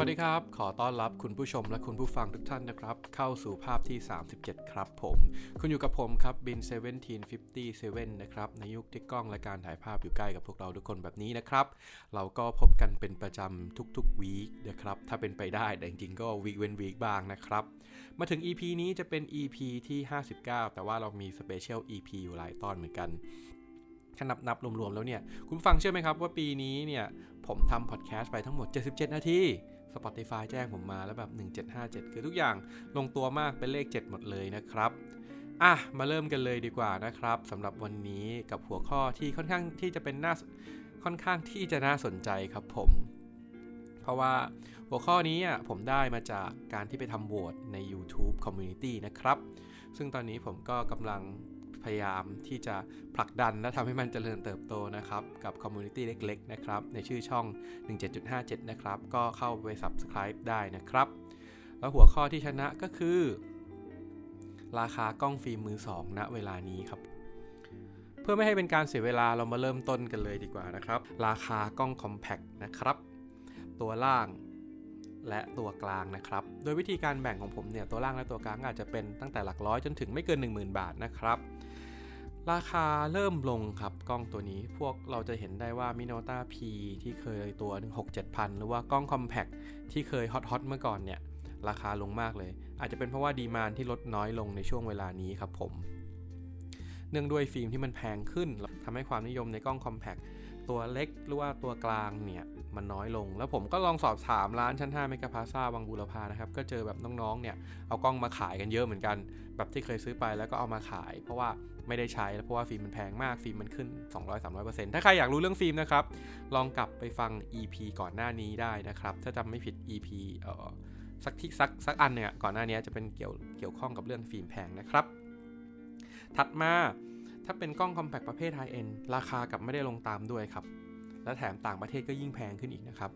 วัสดีครับ ขอต้อนรับคุณผู้ชมและคุณผู้ฟังทุกท่านนะครับ เข้าสู่ภาพที่ 37 ครับผม คุณอยู่กับผมครับบิน 1757 นะครับ ในยุคที่กล้องและการถ่ายภาพอยู่ใกล้กับพวกเราทุกคนแบบนี้นะครับ เราก็พบกันเป็นประจำทุกๆ week นะครับ ถ้าเป็นไปได้ แต่จริงๆก็ week เว้น week บ้างนะครับ มาถึง EP นี้จะเป็น EP ที่ 59 แต่ว่าเรามี special EP อยู่หลายตอนเหมือนกันถ้านับนับรวมๆ แล้วเนี่ย คุณฟังเชื่อไหมครับว่าปีนี้เนี่ย ผมทำพอดแคสต์ไปทั้งหมด 77 นาที Spotify แจ้งผมมาแล้วแบบ 1757 คือทุกอย่างลงตัวมากเป็นเลข 7 หมดเลยนะครับอะมาเริ่มกันเลยดีกว่านะครับสำหรับวันนี้กับหัวข้อที่ค่อนข้างที่จะเป็นน่าค่อนข้างที่จะน่าสนใจครับผม เพราะว่าหัวข้อนี้อะผมได้มาจากการที่ไปทำโหวตใน YouTube Community นะครับ ซึ่งตอนนี้ผมก็กำลัง ยายามที่จะผลักดันและทำให้มันเจริญเติบโตนะครับ กับ community เล็กๆนะครับ ในชื่อช่อง 17.57 นะครับ ก็เข้าไป Subscribe ได้นะครับ แล้วหัวข้อที่ชนะก็คือ ราคากล้องฟิล์มมือ2ณเวลานี้ครับเพื่อไม่ให้เป็นการเสียเวลาเรามาเริ่มต้นกันเลยดีกว่านะครับ ราคากล้อง Compact นะครับ ตัวล่างและตัวกลางนะครับ โดยวิธีการแบ่งของผมเนี่ยตัวล่างและตัวกลางอาจจะเป็นตั้งแต่หลักร้อยจนถึงไม่เกิน 10,000 บาทนะครับ ราคาเริ่มลงครับกล้องตัวนี้พวกเราจะเห็นได้ว่า Minolta P ที่เคยตัว 6-7,000 หรือว่ากล้อง Compact ที่เคยฮอตๆเมื่อก่อนเนี่ย ราคาลงมากเลย อาจจะเป็นเพราะว่าดีมานที่ลดน้อยลงในช่วงเวลานี้ครับผม เนื่องด้วยฟิล์มที่มันแพงขึ้นทำให้ความนิยมในกล้อง Compact ตัวเล็กหรือว่าตัวกลางเนี่ย มันน้อยลง แล้วผมก็ลองสอบถามร้านชั้น5เมกะพาซาวังบูรพานะครับ ก็เจอแบบน้องๆเนี่ย เอากล้องมาขายกันเยอะเหมือนกัน แบบที่เคยซื้อไปแล้วก็เอามาขาย เพราะว่า ไม่ได้ใช้ เพราะว่าฟิล์มมันแพงมากฟิล์มมันขึ้น 200-300%ถ้าใครอยากรู้เรื่องฟิล์มนะครับ ลองกลับไปฟัง EP ก่อนหน้านี้ได้นะครับ ถ้าจำไม่ผิด EP เอ่อสักที่สักสักอันเนี่ยก่อนหน้านี้จะเป็นเกี่ยวเกี่ยวข้องกับเรื่องฟิล์มแพงนะครับ ถัดมาถ้าเป็นกล้องคอมแพคประเภทไฮเอ็นราคากับไม่ได้ลงตามด้วยครับและแถมต่างประเทศก็ยิ่งแพงขึ้นอีกนะครับ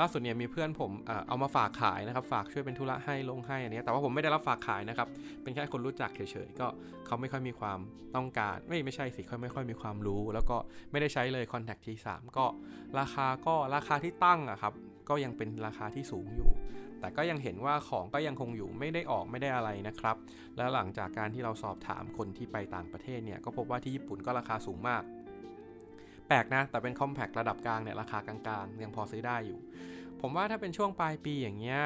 ล่าสุดเนี่ยมีเพื่อนผมเอามาฝากขายนะครับ ฝากช่วยเป็นธุระให้ลงให้อันนี้แต่ว่าผมไม่ได้รับฝากขายนะครับ เป็นแค่คนรู้จักเฉยๆก็เขาไม่ค่อยมีความต้องการ ไม่ไม่ใช่สิเขาไม่ค่อยมีความรู้ แล้วก็ไม่ได้ใช้เลย Contact T3 ก็ราคาก็ราคาที่ตั้งอะครับก็ยังเป็นราคาที่สูงอยู่ แต่ก็ยังเห็นว่าของก็ยังคงอยู่ไม่ได้ออกไม่ได้อะไรนะครับ แล้วหลังจากการที่เราสอบถามคนที่ไปต่างประเทศเนี่ยก็พบว่าที่ญี่ปุ่นก็ราคาสูงมาก ปลกนะ แต่เป็น compact ระดับกลางเนี่ยราคากลางๆ ยังพอซื้อได้อยู่ ผมว่าถ้าเป็นช่วงปลายปีอย่างเงี้ย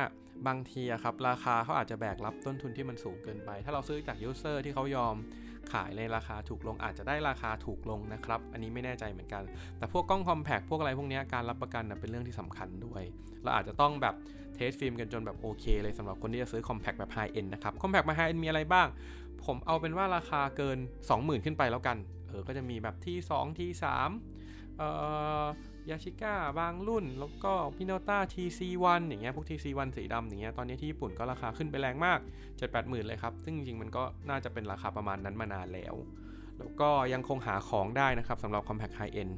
บางทีครับราคาเขาอาจจะแบกรับต้นทุนที่มันสูงเกินไป ถ้าเราซื้อจาก user ที่เขายอมขายในราคาถูกลงอาจจะได้ราคาถูกลงนะครับ อันนี้ไม่แน่ใจเหมือนกัน แต่พวกกล้อง compact พวกอะไรพวกนี้การรับประกันเป็นเรื่องที่สำคัญด้วย เราอาจจะต้องแบบ test ฟิล์มกันจนแบบโอเคเลยสำหรับคนที่จะซื้อ compact แบบ high-end นะครับ compact มา high-end มีอะไรบ้าง ผมเอาเป็นว่าราคาเกิน 20,000 ขึ้นไปแล้วกัน ออก็จะมีแบบที่2ที่3เอ่อยาชิก้าบางรุ่น แล้วก็พิโนต้า TC1 อย่างเงี้ยพวก TC1 สีดำอย่างเงี้ยตอนนี้ที่ญี่ปุ่นก็ราคาขึ้นไปแรงมาก7-8หมื่นเลยครับ ซึ่งจริงๆมันก็น่าจะเป็นราคาประมาณนั้นมานานแล้ว แล้วก็ยังคงหาของได้นะครับสำหรับ Compact High End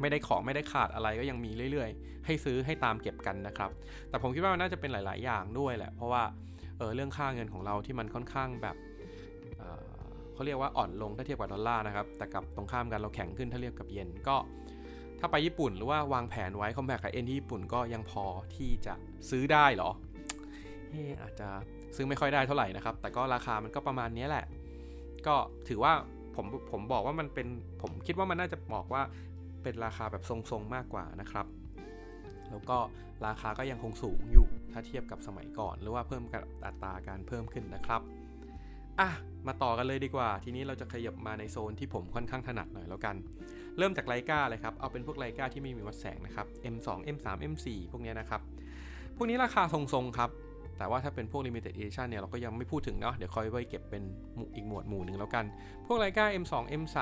ไม่ได้ของไม่ได้ขาดอะไรก็ยังมีเรื่อยๆ ให้ซื้อให้ตามเก็บกันนะครับ แต่ผมคิดว่ามันน่าจะเป็นหลาย ๆ อย่างด้วยแหละ เพราะว่าเออเรื่องค่าเงินของเราที่มันค่อนข้างแบบ เขาเรียกว่าอ่อนลงถ้าเทียบกับดอลลาร์นะครับ แต่กับตรงข้ามกันเราแข็งขึ้นถ้าเทียบกับเยนก็ ถ้าไปญี่ปุ่นหรือว่าวางแผนไว้คอมแพคไฮเอ็นที่ญี่ปุ่นก็ยังพอที่จะซื้อได้เหรอเออาจจะซื้อไม่ค่อยได้เท่าไหร่นะครับ แต่ก็ราคามันก็ประมาณนี้แหละ ก็ถือว่าผมผมบอกว่ามันเป็นผมคิดว่ามันน่าจะบอกว่าเป็นราคาแบบทรงๆมากกว่านะครับ แล้วก็ราคาก็ยังคงสูงอยู่ถ้าเทียบกับสมัยก่อน หรือว่าเพิ่มกับอัตราการเพิ่มขึ้นนะครับ อะมาต่อกันเลยดีกว่า ทีนี้เราจะขยับมาในโซนที่ผมค่อนข้างถนัดหน่อยแล้วกัน เริ่มจากไลกาเลยครับ เอาเป็นพวกไลกาที่ไม่มีวัดแสงนะครับ M2 M3 M4 พวกนี้นะครับ พวกนี้ราคาทรงๆครับ แต่ว่าถ้าเป็นพวก limited edition เนี่ยเราก็ยังไม่พูดถึงเนาะ เดี๋ยวค่อยไว้เก็บเป็นอีกหมวดหมู่หนึ่งแล้วกัน พวกไลกา M2 M3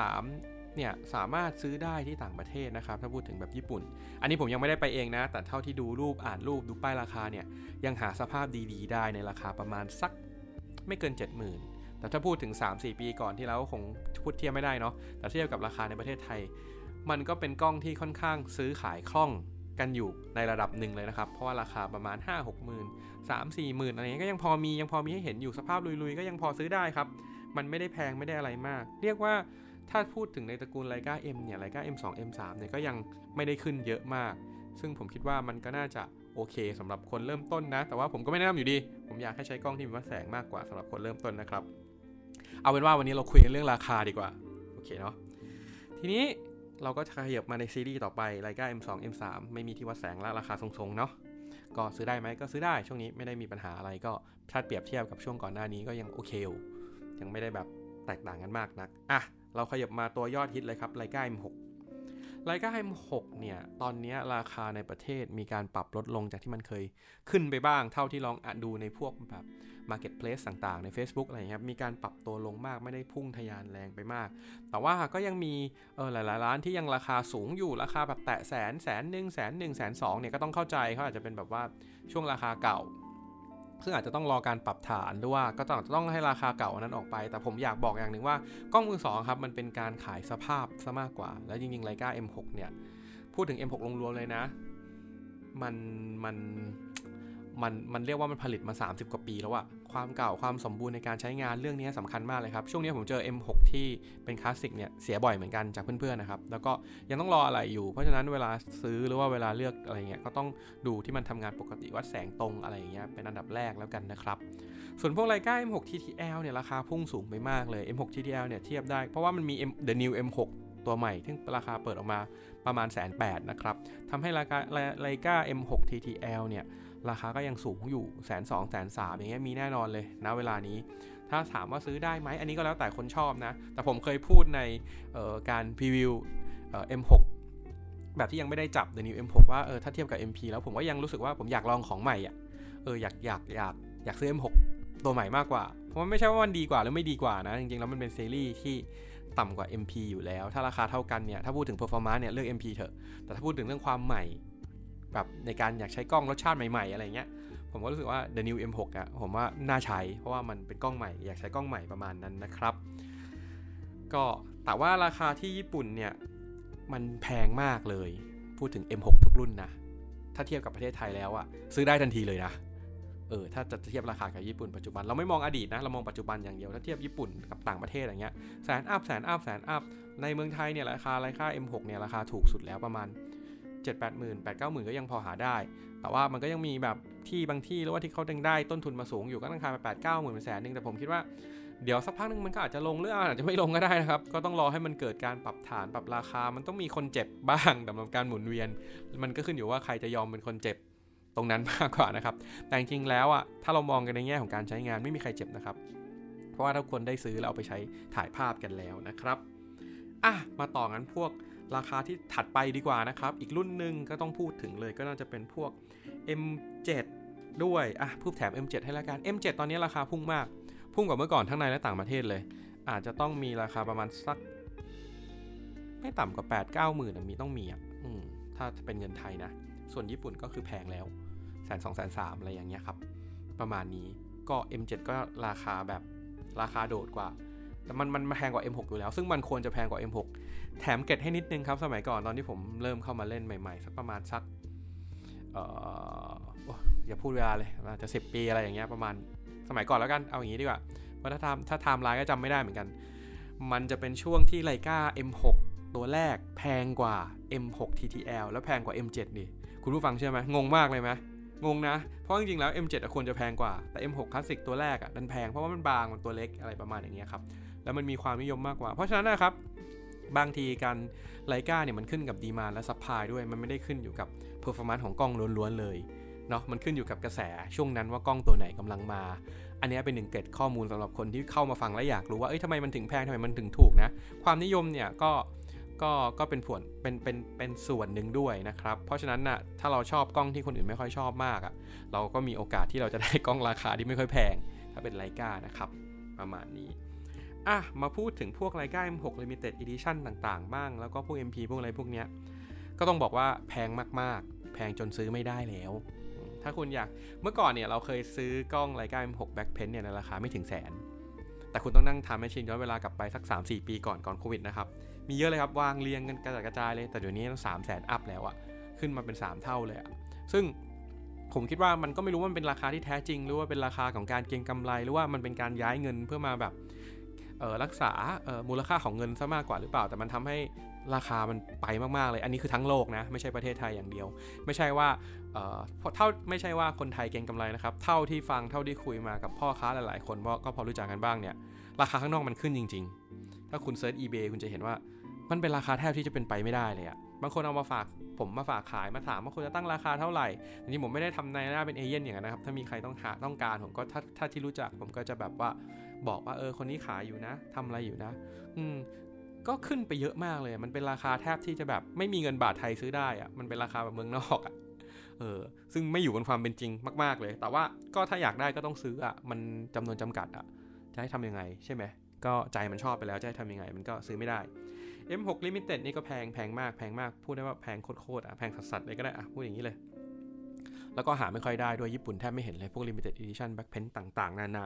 เนี่ยสามารถซื้อได้ที่ต่างประเทศนะครับ ถ้าพูดถึงแบบญี่ปุ่น อันนี้ผมยังไม่ได้ไปเองนะ แต่เท่าที่ดูรูปอ่านรูปดูป้ายราคาเนี่ยยังหาสภาพดีๆ ได้ในราคาประมาณสักไม่เกิน 70,000 แต่ถ้าพูดถึง 3-4 ปีก่อนที่แล้วคงพูดเทียบไม่ได้เนาะแต่เทียบกับราคาในประเทศไทย มันก็เป็นกล้องที่ค่อนข้างซื้อขายคล่องกันอยู่ในระดับหนึ่งเลยนะครับ เพราะว่าราคาประมาณ 5 6หมื่นสามสี่หมื่นอะไรเงี้ยก็ยังพอมียังพอมีให้เห็นอยู่สภาพลุยๆ ก็ยังพอซื้อได้ครับ มันไม่ได้แพงไม่ได้อะไรมาก เรียกว่าถ้าพูดถึงในตระกูลไลกา M เนี่ยไลกา M2 M3 เนี่ยก็ยังไม่ได้ขึ้นเยอะมาก ซึ่งผมคิดว่ามันก็น่าจะโอเคสำหรับคนเริ่มต้นนะ แต่ว่าผมก็ไม่แนะนำอยู่ดี ผมอยากให้ใช้กล้องที่มีวัดแสงมากกว่าสำหรับคนเริ่มต้นนะครับ เอาเป็นว่าวันนี้เราคุยกันเรื่องราคาดีกว่า โอเคเนาะ ทีนี้เราก็จะขยับมาในซีรีส์ต่อไปไลกา M2 M3 ไม่มีที่วัดแสงและราคาทรงๆเนาะ ก็ซื้อได้ไหมก็ซื้อได้ช่วงนี้ไม่ได้มีปัญหาอะไรก็ถ้าเปรียบเทียบกับช่วงก่อนหน้านี้ก็ยังโอเคอยู่ยังไม่ได้แบบแตกต่างกันมากนัก อะ เราขยับมาตัวยอดฮิตเลยครับไลกา M6 ไลกา M6 เนี่ย ตอนนี้ราคาในประเทศมีการปรับลดลงจากที่มันเคยขึ้นไปบ้าง เท่าที่ลองอดูในพวกแบบ Marketplace ต่างๆ ใน Facebook อะไรเงี้ยมีการปรับตัวลงมากไม่ได้พุ่งทะยานแรงไปมาก แต่ว่าก็ยังมีเออหลายๆ ร้านที่ยังราคาสูงอยู่ ราคาแบบแตะแสนแสนหนึ่งแสนหนึ่งแสนสองเนี่ยก็ต้องเข้าใจเขาอาจจะเป็นแบบว่าช่วงราคาเก่า ซึ่งอาจจะต้องรอการปรับฐานด้วยว่าก็ต้องต้องให้ราคาเก่านั้นออกไป แต่ผมอยากบอกอย่างหนึ่งว่ากล้องมือสองครับมันเป็นการขายสภาพซะมากกว่า แล้วจริงๆไลกา M6 เนี่ยพูดถึง M6 ลงรวมเลยนะ มันมันมันมันเรียกว่ามันผลิตมา 30 กว่าปีแล้วอะ ความเก่าความสมบูรณ์ในการใช้งานเรื่องนี้สำคัญมากเลยครับ ช่วงนี้ผมเจอ M6 ที่เป็นคลาสสิกเนี่ยเสียบ่อยเหมือนกันจากเพื่อนๆนะครับ แล้วก็ยังต้องรออะไรอยู่ เพราะฉะนั้นเวลาซื้อหรือว่าเวลาเลือกอะไรเงี้ยก็ต้องดูที่มันทำงานปกติวัดแสงตรงอะไรอย่างเงี้ยเป็นอันดับแรกแล้วกันนะครับ ส่วนพวกไลกา M6 TTL เนี่ยราคาพุ่งสูงไปมากเลย M6 TTL เนี่ยเทียบได้เพราะว่ามันมี M The New M6 ตัวใหม่ที่ราคาเปิดออกมาประมาณแสนแปดนะครับทำให้ราคาไลกา M6 TTL เนี่ย ราคาก็ยังสูงอยู่แสนสองแสนสามอย่างเงี้ยมีแน่นอนเลยนะเวลานี้ ถ้าถามว่าซื้อได้ไหมอันนี้ก็แล้วแต่คนชอบนะ แต่ผมเคยพูดในการพรีวิว M6 แบบที่ยังไม่ได้จับ The New M6 ว่าเออถ้าเทียบกับ MP แล้วผมก็ยังรู้สึกว่าผมอยากลองของใหม่อะเอออยากอยากอยากอยากซื้อ M6 ตัวใหม่มากกว่า เพราะมันไม่ใช่ว่ามันดีกว่าหรือไม่ดีกว่านะ จริงๆ แล้วมันเป็นซีรีส์ที่ต่ำกว่า MP อยู่แล้ว ถ้าราคาเท่ากันเนี่ย ถ้าพูดถึง performance เนี่ยเลือก MP เถอะ แต่ถ้าพูดถึงเรื่องความใหม่ แบบในการอยากใช้กล้องรสชาติใหม่ๆอะไรเงี้ยผมก็รู้สึกว่า The New M6 อะ่ะผมว่าน่าใช้เพราะว่ามันเป็นกล้องใหม่ อยากใช้กล้องใหม่ประมาณนั้นนะครับ ก็แต่ว่าราคาที่ญี่ปุ่นเนี่ย มันแพงมากเลย พูดถึง M6 ทุกรุ่นนะ ถ้าเทียบกับประเทศไทยแล้วอะซื้อได้ทันทีเลยนะ เออ ถ้าจะเทียบราคากับญี่ปุ่นปัจจุบัน เราไม่มองอดีตนะ เรามองปัจจุบันอย่างเดียว ถ้าเทียบญี่ปุ่นกับต่างประเทศอย่างเงี้ย แสนอัพ แสนอัพ แสนอัพ ในเมืองไทยเนี่ยราคาราคา M6 เนี่ยราคาถูกสุดแล้วประมาณ 7 8 0 0 0 0 8 9 0 0 0ก็ยังพอหาได้ แต่ว่ามันก็ยังมีแบบที่บางที่หรือว่าที่เขาดังได้ต้นทุนมาสูงอยู่ก็ราคาไป8 9 0 0 0 0แสนหนึ่งแต่ผมคิดว่าเดี๋ยวสักพักนึงมันก็อาจจะลงหรืออาจจะไม่ลงก็ได้นะครับ ก็ต้องรอให้มันเกิดการปรับฐานปรับราคา มันต้องมีคนเจ็บบ้างสำหรับการหมุนเวียน มันก็ขึ้นอยู่ว่าใครจะยอมเป็นคนเจ็บตรงนั้นมากกว่านะครับ แต่จริงแล้วอะถ้าเรามองกันในแง่ของการใช้งานไม่มีใครเจ็บนะครับ เพราะว่าทุกคนได้ซื้อแล้วเอาไปใช้ถ่ายภาพกันแล้วนะครับอะมาต่อกันพวก ราคาที่ถัดไปดีกว่านะครับ อีกรุ่นหนึ่งก็ต้องพูดถึงเลยก็น่าจะเป็นพวก M7 ด้วย อะพูดแถม M7 ให้ละกัน M7 ตอนนี้ราคาพุ่งมาก พุ่งกว่าเมื่อก่อนทั้งในและต่างประเทศเลย อาจจะต้องมีราคาประมาณสัก ไม่ต่ำกว่า 8 9หมื่นมีต้องมีอะถ้าเป็นเงินไทยนะ ส่วนญี่ปุ่นก็คือแพงแล้วแสนสองแสนสามอะไรอย่างเงี้ยครับ ประมาณนี้ก็ M7 ก็ราคาแบบราคาโดดกว่า แต่มันมันแพงกว่า M6 อยู่แล้ว ซึ่งมันควรจะแพงกว่า M6 แถมเก็ตให้นิดนึงครับ สมัยก่อนตอนที่ผมเริ่มเข้ามาเล่นใหม่ๆ สักประมาณสักเอ่ออย่าพูดเวลาเลยอาจจะสิปีอะไรอย่างเงี้ยประมาณสมัยก่อนแล้วกันเอาอย่างนี้ดีกว่าเพราะถ้าทำถ้าไทม์ไลน์ก็จำไม่ได้เหมือนกัน มันจะเป็นช่วงที่ไลกา M6 ตัวแรกแพงกว่า M6 TTL แล้วแพงกว่า M7 ดิคุณผู้ฟังเชื่อไหมงงมากเลยไหม งงนะ เพราะจริงๆแล้ว M7 ควรจะแพงกว่า แต่ M6 คลาสสิกตัวแรกอะมันแพงเพราะว่ามันบางมันตัวเล็กอะไรประมาณอย่างเงี้ยครับ แล้วมันมีความนิยมมากกว่า เพราะฉะนั้นนะครับ บางทีการLeica เนี่ยมันขึ้นกับ demand และ supply ด้วย มันไม่ได้ขึ้นอยู่กับ performance ของกล้องล้วนๆเลยเนาะ มันขึ้นอยู่กับกระแสช่วงนั้นว่ากล้องตัวไหนกำลังมา อันนี้เป็นหนึ่งเกร็ดข้อมูลสำหรับคนที่เข้ามาฟังและอยากรู้ว่า เอ้ยทำไมมันถึงแพงทำไมมันถึงถูกนะ ความนิยมเนี่ยก็ ก็ก็เป็นผลเป็นเป็นเป็นส่วนหนึ่งด้วยนะครับ เพราะฉะนั้นนะ่ะถ้าเราชอบกล้องที่คนอื่นไม่ค่อยชอบมากอะ่ะเราก็มีโอกาสที่เราจะได้กล้องราคาที่ไม่ค่อยแพง ถ้าเป็น Leica นะครับประมาณนี้อะมาพูดถึงพวกไลกา M6 Limited Edition ต่างๆ บ้าง แล้วก็พวก MP พวกอะไรพวกเนี้ยก็ต้องบอกว่าแพงมากๆ แพงจนซื้อไม่ได้แล้ว ถ้าคุณอยากเมื่อก่อนเนี่ยเราเคยซื้อกล้องไลกา M6 Backpen เนี่ยในราคาไม่ถึงแสน แต่คุณต้องนั่งทำแมชชีนย้อนเวลากลับไปสัก 3-4 ปีก่อนก่อนโควิดนะครับ มีเยอะเลยครับวางเรียงกันกระจายกระจายเลย แต่เดี๋ยวนี้ต้องสามแสนอัพแล้วอะขึ้นมาเป็น 3 เท่าเลยอะซึ่งผมคิดว่ามันก็ไม่รู้ว่ามันเป็นราคาที่แท้จริง หรือว่าเป็นราคาของการเก็งกำไร หรือว่ามันเป็นการย้ายเงินเพื่อมาแบบรักษามูลค่าของเงินซะมากกว่าหรือเปล่า แต่มันทำให้ราคามันไปมากๆเลย อันนี้คือทั้งโลกนะ ไม่ใช่ประเทศไทยอย่างเดียว ไม่ใช่ว่าเอ่อเท่าไม่ใช่ว่าคนไทยเก่งกำไรนะครับ เท่าที่ฟังเท่าที่คุยมากับพ่อค้าหลายๆ คนก็พอรู้จักกันบ้างเนี่ย ราคาข้างนอกมันขึ้นจริง ๆ ถ้าคุณเซิร์ช eBay คุณจะเห็นว่า มันเป็นราคาแทบที่จะเป็นไปไม่ได้เลยอะบางคนเอามาฝากผมมาฝากขายมาถามว่าคุณจะตั้งราคาเท่าไหร่ทีนี้ผมไม่ได้ทำในหน้าเป็นเอเย่นอย่างนั้นนะครับ ถ้ามีใครต้องหาต้องการผมก็ถ้าถ้าที่รู้จักผมก็จะแบบว่าบอกว่าเออคนนี้ขายอยู่นะทำอะไรอยู่นะ อืมก็ขึ้นไปเยอะมากเลย มันเป็นราคาแทบที่จะแบบไม่มีเงินบาทไทยซื้อได้อะมันเป็นราคาแบบเมืองนอกอะเออ ซึ่งไม่อยู่บนความเป็นจริงมาก ๆ เลย แต่ว่าก็ถ้าอยากได้ก็ต้องซื้ออะมันจำนวนจำกัดอะจะให้ทำยังไงใช่ไหมก็ใจมันชอบไปแล้วจะให้ทำยังไง มันก็ซื้อไม่ได้ M6 Limited นี่ก็แพงแพงมากแพงมาก พูดได้ว่าแพงโคตรๆอะแพงสัสๆเลยก็ได้อะพูดอย่างนี้เลย แล้วก็หาไม่ค่อยได้ด้วยญี่ปุ่นแทบไม่เห็นเลย พวก Limited Edition Back Paint ต่างๆ นานา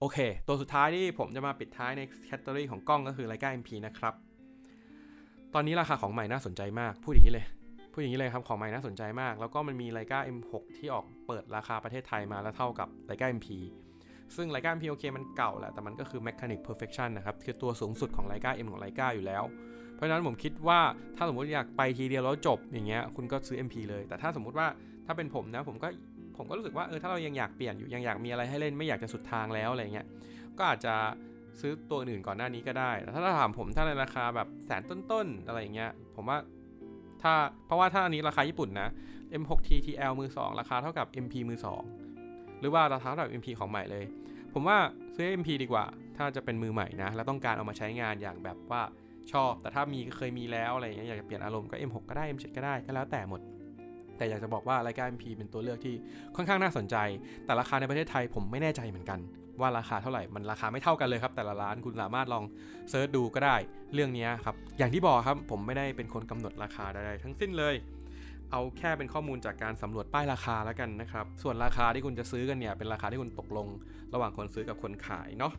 โอเค ตัวสุดท้ายที่ผมจะมาปิดท้ายในแคตตาล็อของกล้องก็คือ Leica MP นะครับ ตอนนี้ราคาของใหม่น่าสนใจมาก พูดอย่างนี้เลยพูดอย่างนี้เลยครับ ของใหม่น่าสนใจมาก แล้วก็มันมี Leica M6 ที่ออกเปิดราคาประเทศไทยมาแล้วเท่ากับ Leica MP ซึ่งไลกา MP โอเคมันเก่าแหละแต่มันก็คือ Mechanic Perfection นะครับคือตัวสูงสุดของไลกา M ของไลกาอยู่แล้ว เพราะฉะนั้นผมคิดว่าถ้าสมมติอยากไปทีเดียวแล้วจบอย่างเงี้ยคุณก็ซื้อ MP เลย แต่ถ้าสมมุติว่าถ้าเป็นผมนะผมก็ผมก็รู้สึกว่าเออถ้าเรายังอยากเปลี่ยนอยู่ยังอยากมีอะไรให้เล่นไม่อยากจะสุดทางแล้วอะไรเงี้ยก็อาจจะซื้อตัวอื่นก่อนหน้านี้ก็ได้ แต่ถ้าถามผมถ้าในราคาแบบแสนต้นๆอะไรเงี้ย ผมว่าถ้าเพราะว่าถ้าอันนี้ราคาญี่ปุ่นนะ M6T TL มือ 2 ราคาเท่ากับ MP มือ 2 รือว่าเราคาท่ากับ MP ของใหม่เลย ผมว่าซื้อ MP ดีกว่า ถ้าจะเป็นมือใหม่นะ แล้วต้องการเอามาใช้งานอย่างแบบว่าชอบ แต่ถ้ามีเคยมีแล้วอะไรอย่างเงี้ยอยากจะเปลี่ยนอารมณ์ก็ M6 ก็ได้ M7 ก็ได้ก็แล้วแต่หมด แต่อยากจะบอกว่ารายการ MP เป็นตัวเลือกที่ค่อนข้างน่าสนใจ แต่ราคาในประเทศไทยผมไม่แน่ใจเหมือนกัน ว่าราคาเท่าไหร่ มันราคาไม่เท่ากันเลยครับ แต่ละร้านคุณสามารถลอง search ดูก็ได้ เรื่องนี้ครับ อย่างที่บอกครับผมไม่ได้เป็นคนกำหนดราคาใดๆทั้งสิ้นเลย เอาแค่เป็นข้อมูลจากการสำรวจป้ายราคาแล้วกันนะครับ ส่วนราคาที่คุณจะซื้อกันเนี่ยเป็นราคาที่คุณตกลง ระหว่างคนซื้อกับคนขายเนาะ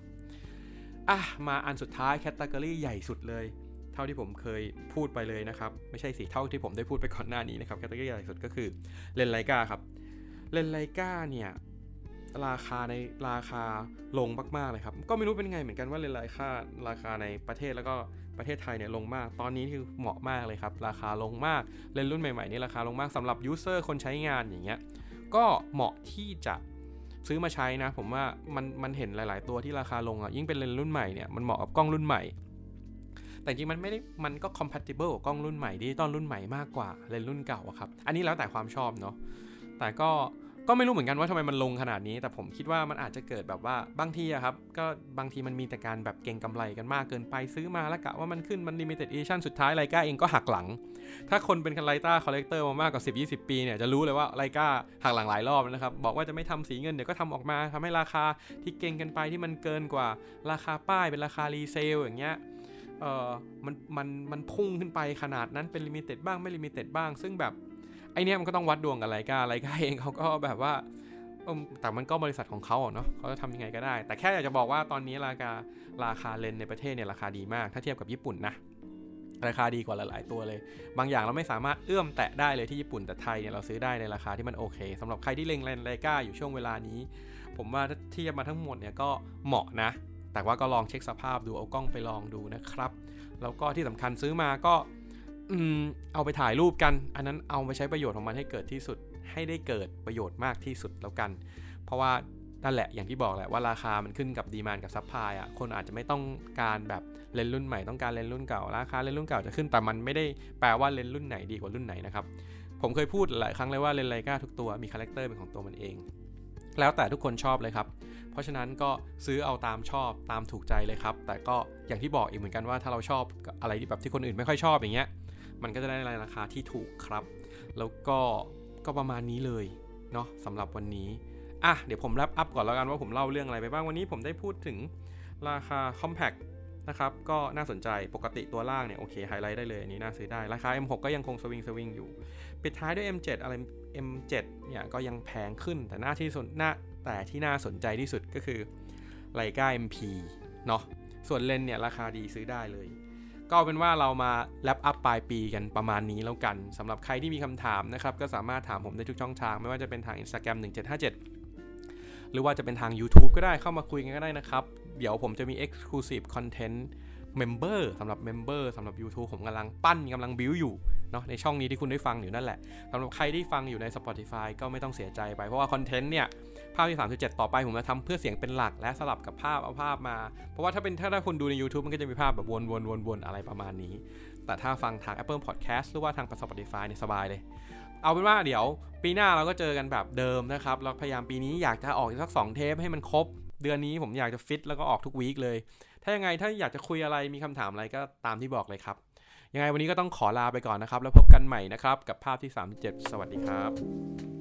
อะมาอันสุดท้าย category ใหญ่สุดเลย เท่าที่ผมเคยพูดไปเลยนะครับ ไม่ใช่สิเท่าที่ผมได้พูดไปก่อนหน้านี้นะครับ category ใหญ่สุดก็คือเลนส์ Leica ครับเลนส์ Leica เนี่ย ราคาในราคาลงมากๆเลยครับ ก็ไม่รู้เป็นไงเหมือนกันว่าเลนส์ Leica ราคาในประเทศแล้วก็ประเทศไทยเนี่ยลงมาก ตอนนี้คือเหมาะมากเลยครับ ราคาลงมากเลนส์รุ่นใหม่ๆนี่ราคาลงมากสำหรับ user คนใช้งานอย่างเงี้ยก็เหมาะที่จะซื้อมาใช้นะ ผมว่ามันมันเห็นหลาย ๆ ตัวที่ราคาลงอะยิ่งเป็นเลนส์รุ่นใหม่เนี่ยมันเหมาะกับกล้องรุ่นใหม่ แต่จริงมันไม่ได้มันก็ compatible กับกล้องรุ่นใหม่ดิจิตอลรุ่นใหม่มากกว่าเลนส์รุ่นเก่าครับ อันนี้แล้วแต่ความชอบเนาะแต่ก็ ก็ไม่รู้เหมือนกันว่าทำไมมันลงขนาดนี้ แต่ผมคิดว่ามันอาจจะเกิดแบบว่าบางทีอะครับก็บางทีมันมีแต่การแบบเก็งกำไรกันมากเกินไปซื้อมาแล้วกะว่ามันขึ้นมัน limited edition สุดท้าย Leica เองก็หักหลัง ถ้าคนเป็นคน Leica collector มามากกว่า 10-20 ปีเนี่ยจะรู้เลยว่า Leica หักหลังหลายรอบนะครับ บอกว่าจะไม่ทำสีเงินเดี๋ยวก็ทำออกมาทำให้ราคาที่เก็งกันไปที่มันเกินกว่าราคาป้ายเป็นราคา resale อย่างเงี้ยเออมันมันมันพุ่งขึ้นไปขนาดนั้นเป็น limited บ้างไม่ limited บ้าง ซึ่งแบบ ไอเนี้ยมันก็ต้องวัดดวงกับ Leica Leica เองเขาก็แบบว่าแต่มันก็บริษัทของเขาเนาะเขาจะทำยังไงก็ได้ แต่แค่อยากจะบอกว่าตอนนี้ราคาราคาเลนส์ในประเทศเนี่ยราคาดีมาก ถ้าเทียบกับญี่ปุ่นนะราคาดีกว่าหลาย ๆ ตัวเลย บางอย่างเราไม่สามารถเอื้อมแตะได้เลยที่ญี่ปุ่นแต่ไทยเนี่ยเราซื้อได้ในราคาที่มันโอเคสำหรับใครที่เล็งเลนส์ Leica อยู่ช่วงเวลานี้ ผมว่าถ้าเทียบมาทั้งหมดเนี่ยก็เหมาะนะ แต่ว่าก็ลองเช็คสภาพดูเอากล้องไปลองดูนะครับแล้วก็ที่สำคัญซื้อมาก็ อืมเอาไปถ่ายรูปกัน อันนั้นเอาไปใช้ประโยชน์ของมันให้เกิดที่สุด ให้ได้เกิดประโยชน์มากที่สุดแล้วกัน เพราะว่านั่นแหละอย่างที่บอกแหละว่าราคามันขึ้นกับ demand กับ supply อะคนอาจจะไม่ต้องการแบบเลนส์รุ่นใหม่ต้องการเลนส์รุ่นเก่าราคาเลนส์รุ่นเก่าจะขึ้นแต่มันไม่ได้แปลว่าเลนส์รุ่นไหนดีกว่ารุ่นไหนนะครับผมเคยพูดหลายครั้งเลยว่าเลนส์ Leica ทุกตัวมี character เป็นของตัวมันเอง แล้วแต่ทุกคนชอบเลยครับ เพราะฉะนั้นก็ซื้อเอาตามชอบตามถูกใจเลยครับ แต่ก็อย่างที่บอกอีกเหมือนกันว่าถ้าเราชอบอะไรแบบที่คนอื่นไม่ค่อยชอบอย่างเงี้ย มันก็จะได้ราคาที่ถูกครับ แล้วก็ก็ประมาณนี้เลยเนาะสำหรับวันนี้อะเดี๋ยวผม wrap up ก่อนแล้วกันว่าผมเล่าเรื่องอะไรไปบ้างวันนี้ผมได้พูดถึงราคา Compact นะครับก็น่าสนใจปกติตัวล่างเนี่ยโอเคไฮไลท์ได้เลยอันนี้น่าซื้อได้ ราคา M6 ก็ยังคงสวิงสวิงอยู่ ปิดท้ายด้วย M7 อะไร M7 เนี่ยก็ยังแพงขึ้นแต่หน้าที่สุดหน้าแต่ที่น่าสนใจที่สุดก็คือไลกา MP เนาะส่วนเลนเนี่ยราคาดีซื้อได้เลย ก็เป็นว่าเรามาแลปอัพปลายปีกันประมาณนี้แล้วกันสำหรับใครที่มีคำถามนะครับ ก็สามารถถามผมได้ทุกช่องทาง ไม่ว่าจะเป็นทาง Instagram 1757 หรือว่าจะเป็นทาง YouTube ก็ได้เข้ามาคุยกันก็ได้นะครับ เดี๋ยวผมจะมี Exclusive Content member สำหรับ member สำหรับ YouTube ผมกำลังปั้นกำลังบิวอยู่ เนาะในช่องนี้ที่คุณได้ฟังอยู่นั่นแหละสำหรับใครที่ฟังอยู่ใน Spotify ก็ไม่ต้องเสียใจไป เพราะว่า content เนี่ย ภาพที่ 37 ต่อไปผมจะทำเพื่อเสียงเป็นหลักและสลับกับภาพเอาภาพมา เพราะว่าถ้าเป็นถ้าถ้าคุณดูใน YouTube มันก็จะมีภาพแบบวนวนวนวนอะไรประมาณนี้ แต่ถ้าฟังทาง Apple Podcast หรือว่าทาง Spotify เนี่ยสบายเลยเอาเป็นว่าเดี๋ยวปีหน้าเราก็เจอกันแบบเดิมนะครับเราพยายามปีนี้อยากจะออกสัก2เทปให้มันครบ เดือนนี้ผมอยากจะฟิตแล้วก็ออกทุกวีคเลย ถ้ายังไงถ้าอยากจะคุยอะไรมีคำถามอะไรก็ตามที่บอกเลยครับ ยังไงวันนี้ก็ต้องขอลาไปก่อนนะครับ แล้วพบกันใหม่นะครับ กับภาพที่ 37 สวัสดีครับ